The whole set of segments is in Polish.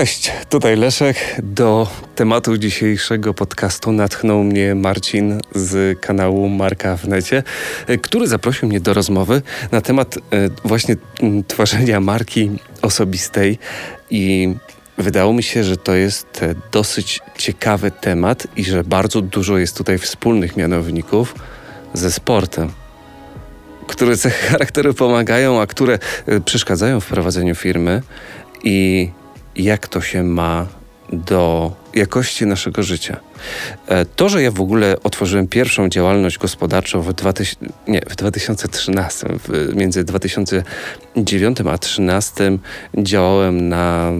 Cześć, tutaj Leszek. Do tematu dzisiejszego podcastu natchnął mnie Marcin z kanału Marka w necie, który zaprosił mnie do rozmowy na temat e, właśnie tworzenia marki osobistej i wydało mi się, że to jest e, dosyć ciekawy temat i że bardzo dużo jest tutaj wspólnych mianowników ze sportem które cechy charakteru pomagają, a które e, przeszkadzają w prowadzeniu firmy i jak to się ma do jakości naszego życia. E, to, że ja w ogóle otworzyłem pierwszą działalność gospodarczą w, 2000, nie, w 2013, w, między 2009 a 2013 działałem na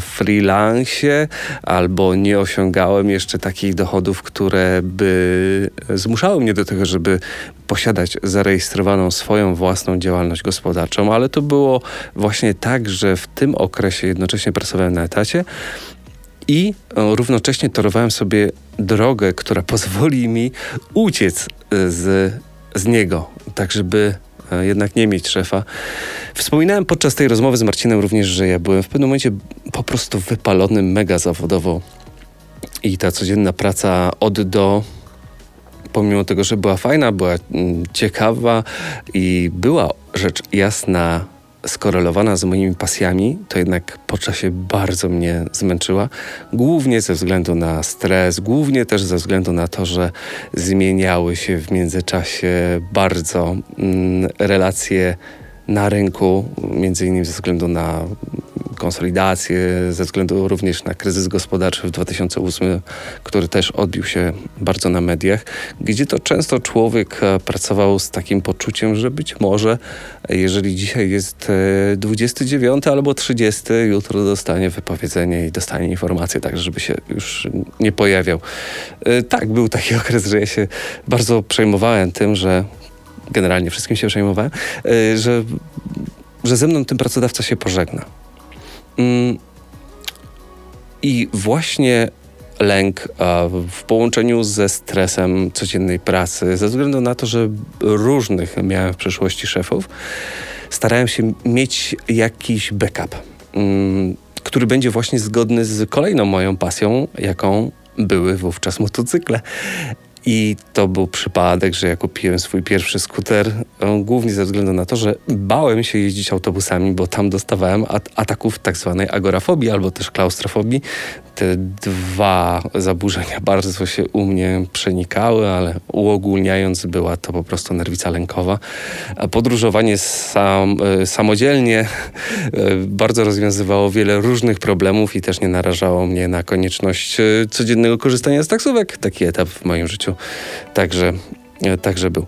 freelancie albo nie osiągałem jeszcze takich dochodów, które by zmuszały mnie do tego, żeby posiadać zarejestrowaną swoją własną działalność gospodarczą, ale to było właśnie tak, że w tym okresie jednocześnie pracowałem na etacie i e, równocześnie torowałem sobie drogę, która pozwoli mi uciec e, z, z niego, tak żeby e, jednak nie mieć szefa. Wspominałem podczas tej rozmowy z Marcinem również, że ja byłem w pewnym momencie po prostu wypalony mega zawodowo i ta codzienna praca od do pomimo tego, że była fajna, była mm, ciekawa i była rzecz jasna skorelowana z moimi pasjami, to jednak po czasie bardzo mnie zmęczyła. Głównie ze względu na stres, głównie też ze względu na to, że zmieniały się w międzyczasie bardzo mm, relacje na rynku, między innymi ze względu na konsolidację, ze względu również na kryzys gospodarczy w 2008, który też odbił się bardzo na mediach, gdzie to często człowiek e, pracował z takim poczuciem, że być może, jeżeli dzisiaj jest 29 e, albo 30, jutro dostanie wypowiedzenie i dostanie informację, tak żeby się już nie pojawiał. E, tak, był taki okres, że ja się bardzo przejmowałem tym, że generalnie wszystkim się przejmowałem, że, że ze mną ten pracodawca się pożegna. Mm. I właśnie lęk w połączeniu ze stresem codziennej pracy, ze względu na to, że różnych miałem w przeszłości szefów, starałem się mieć jakiś backup, mm, który będzie właśnie zgodny z kolejną moją pasją, jaką były wówczas motocykle. I to był przypadek, że ja kupiłem swój pierwszy skuter, e, głównie ze względu na to, że bałem się jeździć autobusami, bo tam dostawałem at ataków tak zwanej agorafobii albo też klaustrofobii te dwa zaburzenia bardzo się u mnie przenikały, ale uogólniając była to po prostu nerwica lękowa. Podróżowanie sam, e, samodzielnie e, bardzo rozwiązywało wiele różnych problemów i też nie narażało mnie na konieczność codziennego korzystania z taksówek. Taki etap w moim życiu także Także był.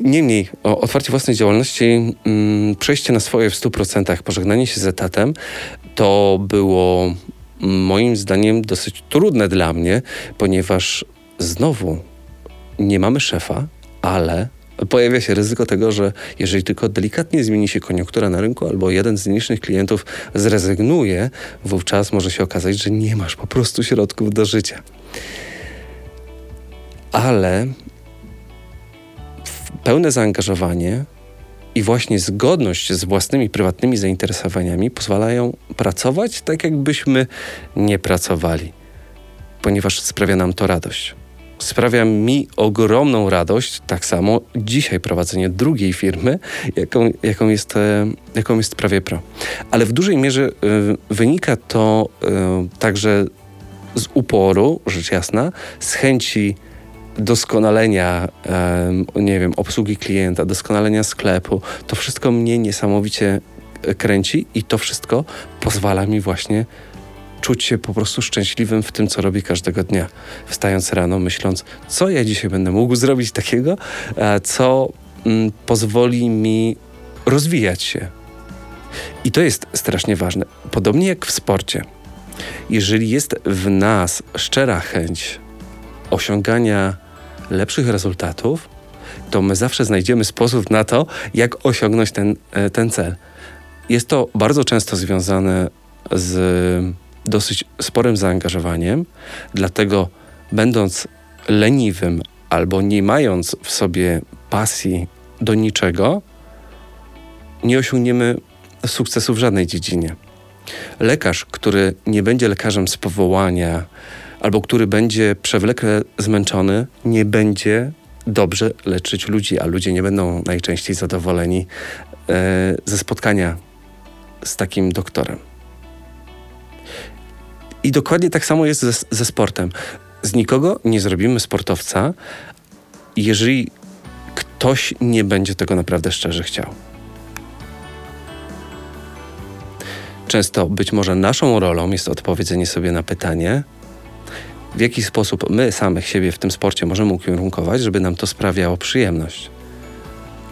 Niemniej, otwarcie własnej działalności, mm, przejście na swoje w 100%, pożegnanie się z etatem, to było moim zdaniem dosyć trudne dla mnie, ponieważ znowu nie mamy szefa, ale pojawia się ryzyko tego, że jeżeli tylko delikatnie zmieni się koniunktura na rynku albo jeden z niższych klientów zrezygnuje, wówczas może się okazać, że nie masz po prostu środków do życia. Ale pełne zaangażowanie i właśnie zgodność z własnymi prywatnymi zainteresowaniami pozwalają pracować tak, jakbyśmy nie pracowali, ponieważ sprawia nam to radość. Sprawia mi ogromną radość, tak samo dzisiaj prowadzenie drugiej firmy, jaką, jaką, jest, e, jaką jest Prawie Pro. Ale w dużej mierze y, wynika to y, także z uporu, rzecz jasna, z chęci doskonalenia, nie wiem, obsługi klienta, doskonalenia sklepu, to wszystko mnie niesamowicie e, kręci i to wszystko pozwala mi właśnie czuć się po prostu szczęśliwym w tym, co robię każdego dnia. Wstając rano, myśląc, co ja dzisiaj będę mógł zrobić takiego, co mm, pozwoli mi rozwijać się. I to jest strasznie ważne. Podobnie jak w sporcie. Jeżeli jest w nas szczera chęć osiągania lepszych rezultatów, to my zawsze znajdziemy sposób na to, jak osiągnąć ten, e, ten cel. Jest to bardzo często związane z dosyć sporym zaangażowaniem, dlatego będąc leniwym albo nie mając w sobie pasji do niczego, nie osiągniemy sukcesu w żadnej dziedzinie. Lekarz, który nie będzie lekarzem z powołania, albo który będzie przewlekle zmęczony, nie będzie dobrze leczyć ludzi, a ludzie nie będą najczęściej zadowoleni e, ze spotkania z takim doktorem. I dokładnie tak samo jest ze, ze sportem. Z nikogo nie zrobimy sportowca, jeżeli ktoś nie będzie tego naprawdę szczerze chciał. Często być może naszą rolą jest odpowiedzenie sobie na pytanie, w jaki sposób my samych siebie w tym sporcie możemy ukierunkować, żeby nam to sprawiało przyjemność.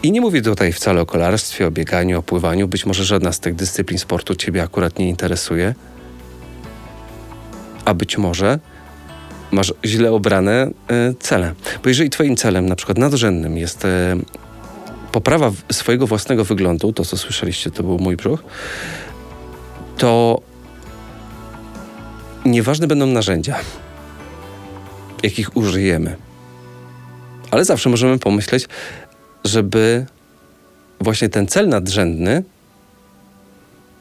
I nie mówię tutaj wcale o kolarstwie, o bieganiu, o pływaniu. Być może żadna z tych dyscyplin sportu Ciebie akurat nie interesuje. A być może masz źle obrane y, cele. Bo jeżeli Twoim celem, na przykład nadrzędnym, jest y, poprawa swojego własnego wyglądu, to co słyszeliście, to był mój brzuch, to nieważne będą narzędzia, jakich użyjemy. Ale zawsze możemy pomyśleć, żeby właśnie ten cel nadrzędny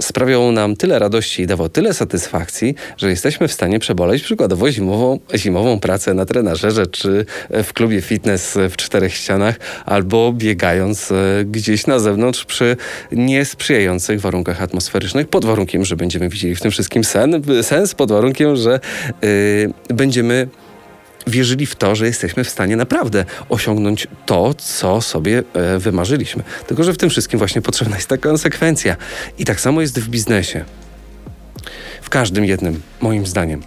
sprawiał nam tyle radości i dawał tyle satysfakcji, że jesteśmy w stanie przeboleć przykładowo zimową, zimową pracę na trenażerze, czy w klubie fitness w czterech ścianach, albo biegając e, gdzieś na zewnątrz przy niesprzyjających warunkach atmosferycznych, pod warunkiem, że będziemy widzieli w tym wszystkim sen, sens, pod warunkiem, że yy, będziemy wierzyli w to, że jesteśmy w stanie naprawdę osiągnąć to, co sobie e, wymarzyliśmy. Tylko, że w tym wszystkim właśnie potrzebna jest ta konsekwencja. I tak samo jest w biznesie. W każdym jednym, moim zdaniem.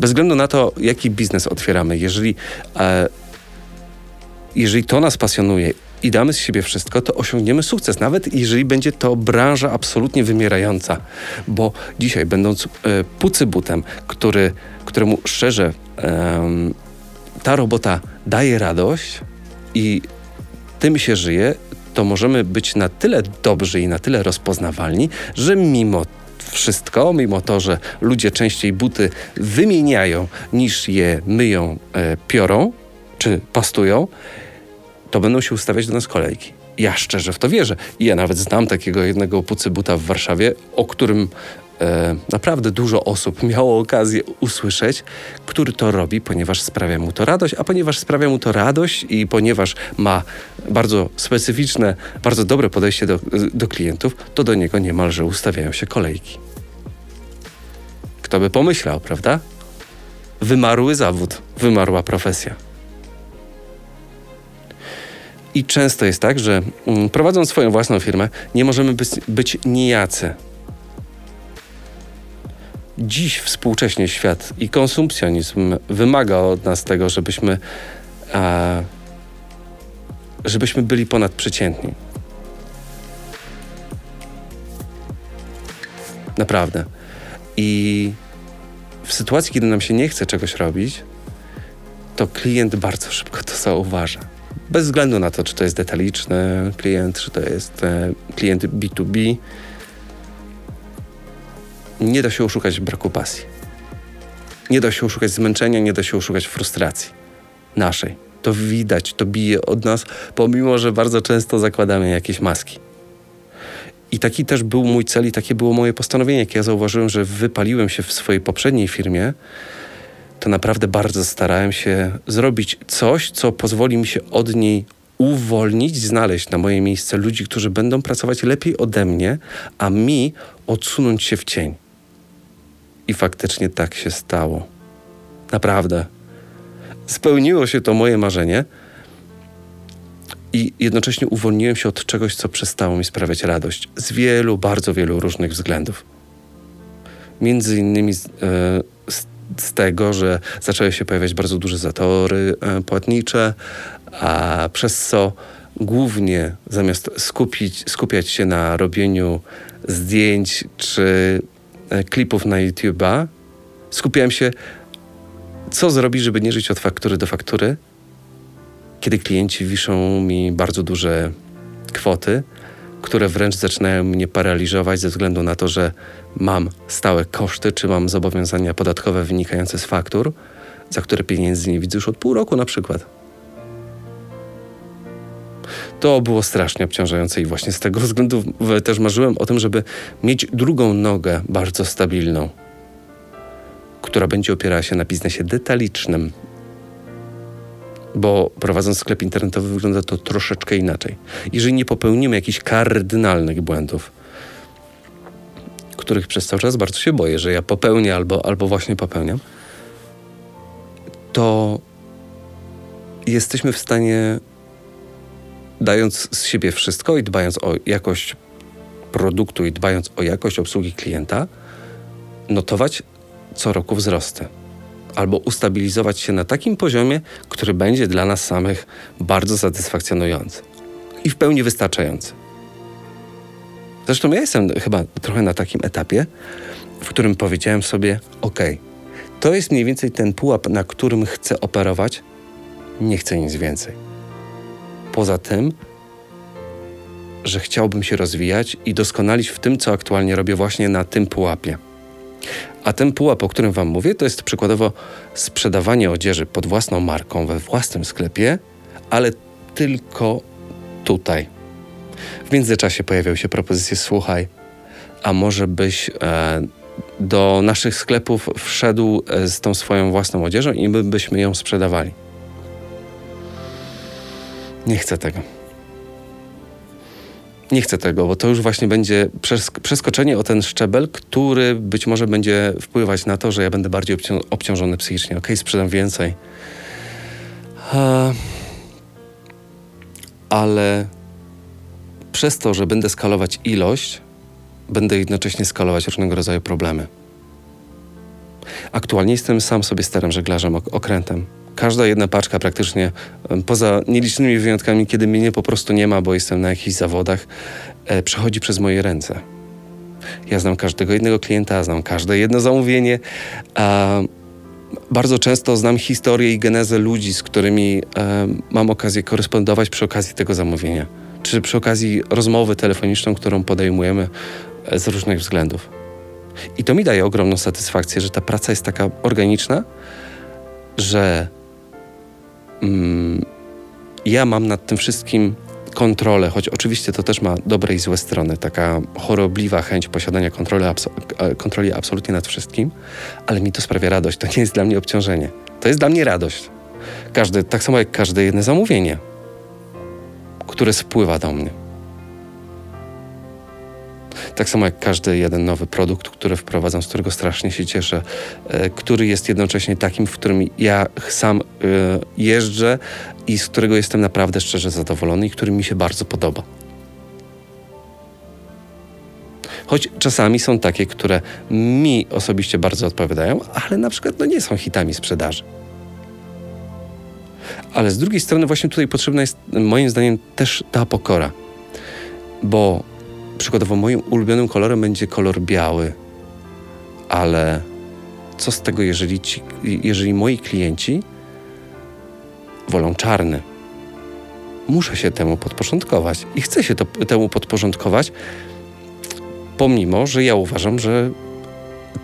Bez względu na to, jaki biznes otwieramy, jeżeli, e, jeżeli to nas pasjonuje i damy z siebie wszystko, to osiągniemy sukces, nawet jeżeli będzie to branża absolutnie wymierająca. Bo dzisiaj, będąc e, pucybutem, który, któremu szczerze ta robota daje radość i tym się żyje, to możemy być na tyle dobrzy i na tyle rozpoznawalni, że mimo wszystko, mimo to, że ludzie częściej buty wymieniają niż je myją, e, piorą czy pastują, to będą się ustawiać do nas kolejki. Ja szczerze w to wierzę. I ja nawet znam takiego jednego pucy buta w Warszawie, o którym e, naprawdę dużo osób miało okazję usłyszeć, który to robi, ponieważ sprawia mu to radość, a ponieważ sprawia mu to radość i ponieważ ma bardzo specyficzne, bardzo dobre podejście do, do klientów, to do niego niemalże ustawiają się kolejki. Kto by pomyślał, prawda? Wymarły zawód, wymarła profesja. I często jest tak, że mm, prowadząc swoją własną firmę, nie możemy być, być nijacy dziś współcześnie świat i konsumpcjonizm wymaga od nas tego, żebyśmy, żebyśmy byli ponadprzeciętni. Naprawdę. I w sytuacji, kiedy nam się nie chce czegoś robić, to klient bardzo szybko to zauważa. Bez względu na to, czy to jest detaliczny klient, czy to jest e, klient B2B, nie da się oszukać braku pasji. Nie da się oszukać zmęczenia, nie da się oszukać frustracji naszej. To widać, to bije od nas, pomimo że bardzo często zakładamy jakieś maski. I taki też był mój cel i takie było moje postanowienie. Jak ja zauważyłem, że wypaliłem się w swojej poprzedniej firmie, to naprawdę bardzo starałem się zrobić coś, co pozwoli mi się od niej uwolnić, znaleźć na moje miejsce ludzi, którzy będą pracować lepiej ode mnie, a mi odsunąć się w cień. I faktycznie tak się stało. Naprawdę. Spełniło się to moje marzenie i jednocześnie uwolniłem się od czegoś, co przestało mi sprawiać radość z wielu, bardzo wielu różnych względów. Między innymi z, e, z, z tego, że zaczęły się pojawiać bardzo duże zatory e, płatnicze, a przez co głównie zamiast skupić, skupiać się na robieniu zdjęć czy klipów na YouTube'a, skupiałem się, co zrobić, żeby nie żyć od faktury do faktury, kiedy klienci wiszą mi bardzo duże kwoty, które wręcz zaczynają mnie paraliżować ze względu na to, że mam stałe koszty, czy mam zobowiązania podatkowe wynikające z faktur, za które pieniędzy nie widzę już od pół roku na przykład. To było strasznie obciążające i właśnie z tego względu też marzyłem o tym, żeby mieć drugą nogę bardzo stabilną, która będzie opierała się na biznesie detalicznym. Bo prowadząc sklep internetowy wygląda to troszeczkę inaczej. Jeżeli nie popełnimy jakichś kardynalnych błędów, których przez cały czas bardzo się boję, że ja popełnię albo, albo właśnie popełniam, to jesteśmy w stanie, dając z siebie wszystko i dbając o jakość produktu i dbając o jakość obsługi klienta, notować co roku wzrosty. Albo ustabilizować się na takim poziomie, który będzie dla nas samych bardzo satysfakcjonujący i w pełni wystarczający. Zresztą ja jestem chyba trochę na takim etapie, w którym powiedziałem sobie: OK, to jest mniej więcej ten pułap, na którym chcę operować, nie chcę nic więcej. Poza tym, że chciałbym się rozwijać i doskonalić w tym, co aktualnie robię właśnie na tym pułapie. A ten pułap, o którym Wam mówię, to jest przykładowo sprzedawanie odzieży pod własną marką we własnym sklepie, ale tylko tutaj. W międzyczasie pojawiały się propozycje: słuchaj, a może byś e, do naszych sklepów wszedł e, z tą swoją własną odzieżą i my byśmy ją sprzedawali. Nie chcę tego. Nie chcę tego, bo to już właśnie będzie przeskoczenie o ten szczebel, który być może będzie wpływać na to, że ja będę bardziej obciążony psychicznie. Ok, sprzedam więcej. ale przez to, że będę skalować ilość, będę jednocześnie skalować różnego rodzaju problemy. Aktualnie jestem sam sobie starym żeglarzem, okrętem. Każda jedna paczka praktycznie, poza nielicznymi wyjątkami, kiedy mnie po prostu nie ma, bo jestem na jakichś zawodach, e, przechodzi przez moje ręce. Ja znam każdego jednego klienta, znam każde jedno zamówienie, a bardzo często znam historię i genezę ludzi, z którymi e, mam okazję korespondować przy okazji tego zamówienia, czy przy okazji rozmowy telefoniczną, którą podejmujemy e, z różnych względów. I to mi daje ogromną satysfakcję, że ta praca jest taka organiczna, że mm, ja mam nad tym wszystkim kontrolę, choć oczywiście to też ma dobre i złe strony, taka chorobliwa chęć posiadania kontroli, abso kontroli absolutnie nad wszystkim, ale mi to sprawia radość. To nie jest dla mnie obciążenie. To jest dla mnie radość. Każdy, tak samo jak każde jedno zamówienie, które spływa do mnie. Tak samo jak każdy jeden nowy produkt, który wprowadzam, z którego strasznie się cieszę, e, który jest jednocześnie takim, w którym ja sam e, jeżdżę i z którego jestem naprawdę szczerze zadowolony i który mi się bardzo podoba. Choć czasami są takie, które mi osobiście bardzo odpowiadają, ale na przykład no, nie są hitami sprzedaży. Ale z drugiej strony, właśnie tutaj potrzebna jest moim zdaniem też ta pokora, bo przykładowo moim ulubionym kolorem będzie kolor biały, ale co z tego, jeżeli, ci, jeżeli moi klienci wolą czarny? Muszę się temu podporządkować i chcę się to, temu podporządkować, pomimo, że ja uważam, że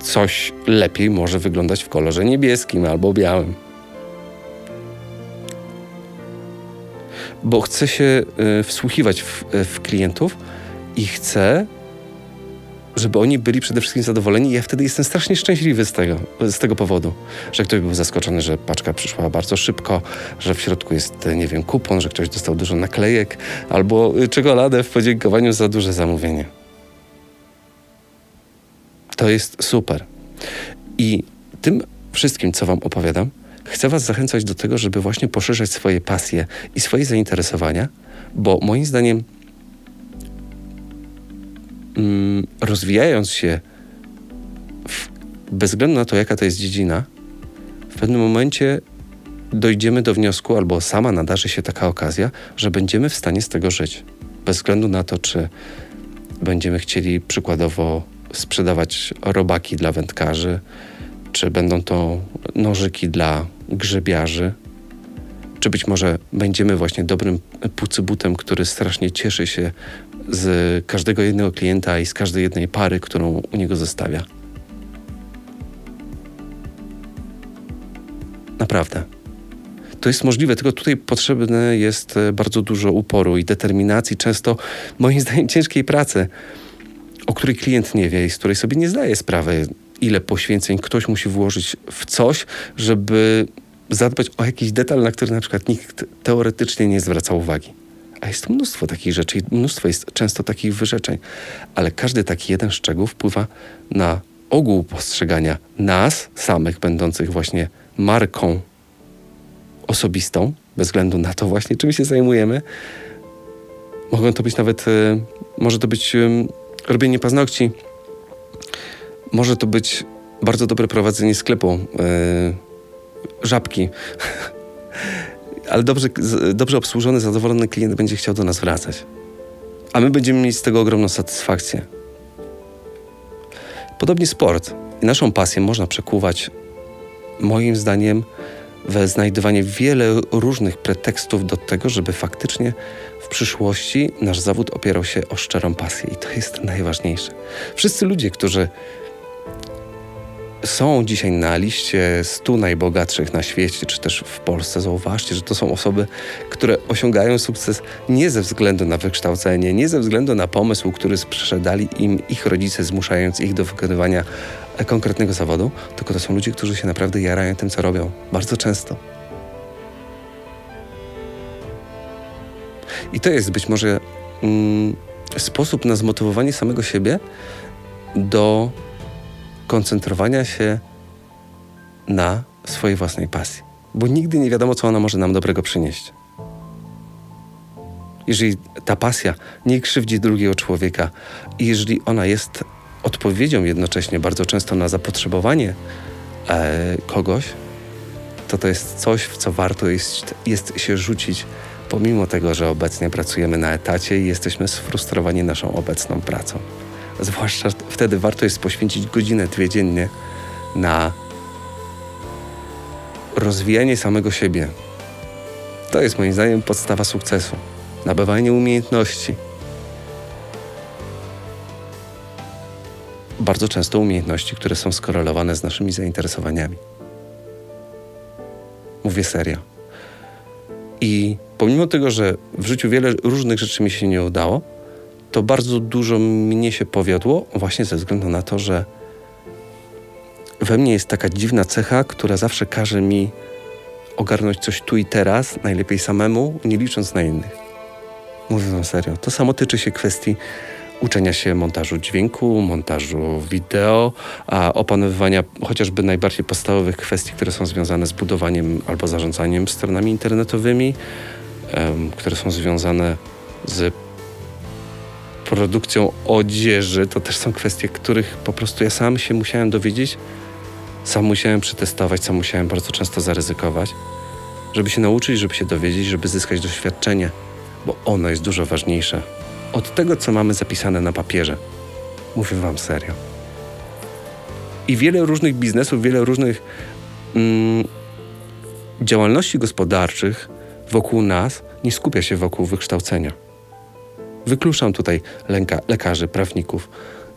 coś lepiej może wyglądać w kolorze niebieskim albo białym. Bo chcę się y, wsłuchiwać w, w klientów, i chcę, żeby oni byli przede wszystkim zadowoleni. Ja wtedy jestem strasznie szczęśliwy z tego, z tego powodu, że ktoś był zaskoczony, że paczka przyszła bardzo szybko, że w środku jest, nie wiem, kupon, że ktoś dostał dużo naklejek albo czekoladę w podziękowaniu za duże zamówienie. To jest super. I tym wszystkim, co Wam opowiadam, chcę Was zachęcać do tego, żeby właśnie poszerzać swoje pasje i swoje zainteresowania, bo moim zdaniem rozwijając się w, bez względu na to, jaka to jest dziedzina, w pewnym momencie dojdziemy do wniosku, albo sama nadarzy się taka okazja, że będziemy w stanie z tego żyć. Bez względu na to, czy będziemy chcieli przykładowo sprzedawać robaki dla wędkarzy, czy będą to nożyki dla grzebiarzy, czy być może będziemy właśnie dobrym pucybutem, który strasznie cieszy się z każdego jednego klienta i z każdej jednej pary, którą u niego zostawia. To To jest możliwe, tylko tutaj potrzebne jest e, bardzo dużo uporu i determinacji, często moim zdaniem ciężkiej pracy, o której klient nie wie i z której sobie nie zdaje sprawy, ile poświęceń ktoś musi włożyć w coś, żeby zadbać o jakiś detal, na który na przykład nikt teoretycznie nie zwraca uwagi. A jest mnóstwo takich rzeczy, mnóstwo jest często takich wyrzeczeń, ale każdy taki jeden szczegół wpływa na ogół postrzegania nas samych, będących właśnie marką osobistą, bez względu na to właśnie, czym się zajmujemy. Mogą to być nawet, e, może to być robienie paznokci, może to być bardzo dobre prowadzenie sklepu, yy, żabki. Ale dobrze, dobrze obsłużony, zadowolony klient będzie chciał do nas wracać. A my będziemy mieć z tego ogromną satysfakcję. Podobnie sport i naszą pasję można przekuwać, moim zdaniem, we znajdywanie wiele różnych pretekstów do tego, żeby faktycznie w przyszłości nasz zawód opierał się o szczerą pasję. I to jest najważniejsze. Wszyscy ludzie, którzy są dzisiaj na liście 100 najbogatszych na świecie, czy też w Polsce, zauważcie, że to są osoby, które osiągają sukces nie ze względu na wykształcenie, nie ze względu na pomysł, który sprzedali im ich rodzice, zmuszając ich do wykonywania konkretnego zawodu, tylko to są ludzie, którzy się naprawdę jarają tym, co robią. Bardzo często. I to jest być może mm, sposób na zmotywowanie samego siebie do koncentrowania się na swojej własnej pasji. Bo nigdy nie wiadomo, co ona może nam dobrego przynieść. Jeżeli ta pasja nie krzywdzi drugiego człowieka i jeżeli ona jest odpowiedzią jednocześnie bardzo często na zapotrzebowanie e, kogoś, to to jest coś, w co warto jest, jest się rzucić, pomimo tego, że obecnie pracujemy na etacie i jesteśmy sfrustrowani naszą obecną pracą. Zwłaszcza wtedy warto jest poświęcić godzinę, dwie dziennie na rozwijanie samego siebie. To jest moim zdaniem podstawa sukcesu. Nabywanie umiejętności. Bardzo często umiejętności, które są skorelowane z naszymi zainteresowaniami. Mówię serio. I pomimo tego, że w życiu wiele różnych rzeczy mi się nie udało, to bardzo dużo mnie się powiodło, właśnie ze względu na to, że we mnie jest taka dziwna cecha, która zawsze każe mi ogarnąć coś tu i teraz, najlepiej samemu, nie licząc na innych. Mówię wam serio. To samo tyczy się kwestii uczenia się montażu dźwięku, montażu wideo, a opanowywania chociażby najbardziej podstawowych kwestii, które są związane z budowaniem albo zarządzaniem stronami internetowymi, um, które są związane z produkcją odzieży, to też są kwestie, których po prostu ja sam się musiałem dowiedzieć, sam musiałem przetestować, sam musiałem bardzo często zaryzykować, żeby się nauczyć, żeby się dowiedzieć, żeby zyskać doświadczenie, bo ono jest dużo ważniejsze od tego, co mamy zapisane na papierze. Mówię Wam serio. I wiele różnych biznesów, wiele różnych mm, działalności gospodarczych wokół nas nie skupia się wokół wykształcenia Wykluczam tutaj lęka, lekarzy, prawników,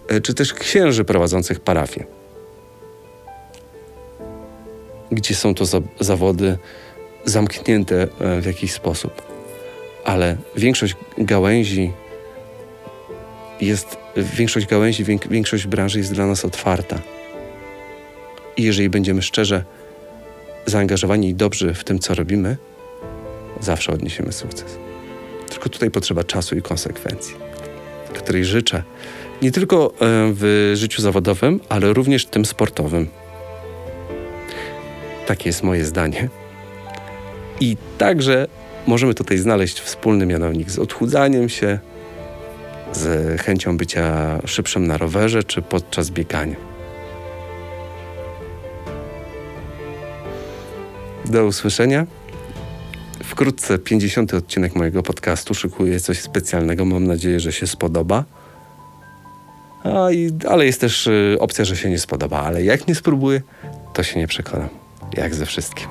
e, czy też księży prowadzących parafię. Gdzie są to za zawody zamknięte e, w jakiś sposób. Ale większość gałęzi jest, większość gałęzi, większość branży jest dla nas otwarta. I jeżeli będziemy szczerze zaangażowani i dobrzy w tym, co robimy, zawsze odniesiemy sukces. Tylko tutaj potrzeba czasu i konsekwencji, której życzę nie tylko e, w życiu zawodowym, ale również tym sportowym. Takie jest moje zdanie. I także możemy tutaj znaleźć wspólny mianownik z odchudzaniem się, z chęcią bycia szybszym na rowerze czy podczas biegania. Do usłyszenia wkrótce 50. odcinek mojego podcastu. Szykuję coś specjalnego. Mam nadzieję, że się spodoba. A i, ale jest też y, opcja, że się nie spodoba. Ale jak nie spróbuję, to się nie przekonam. Jak ze wszystkim.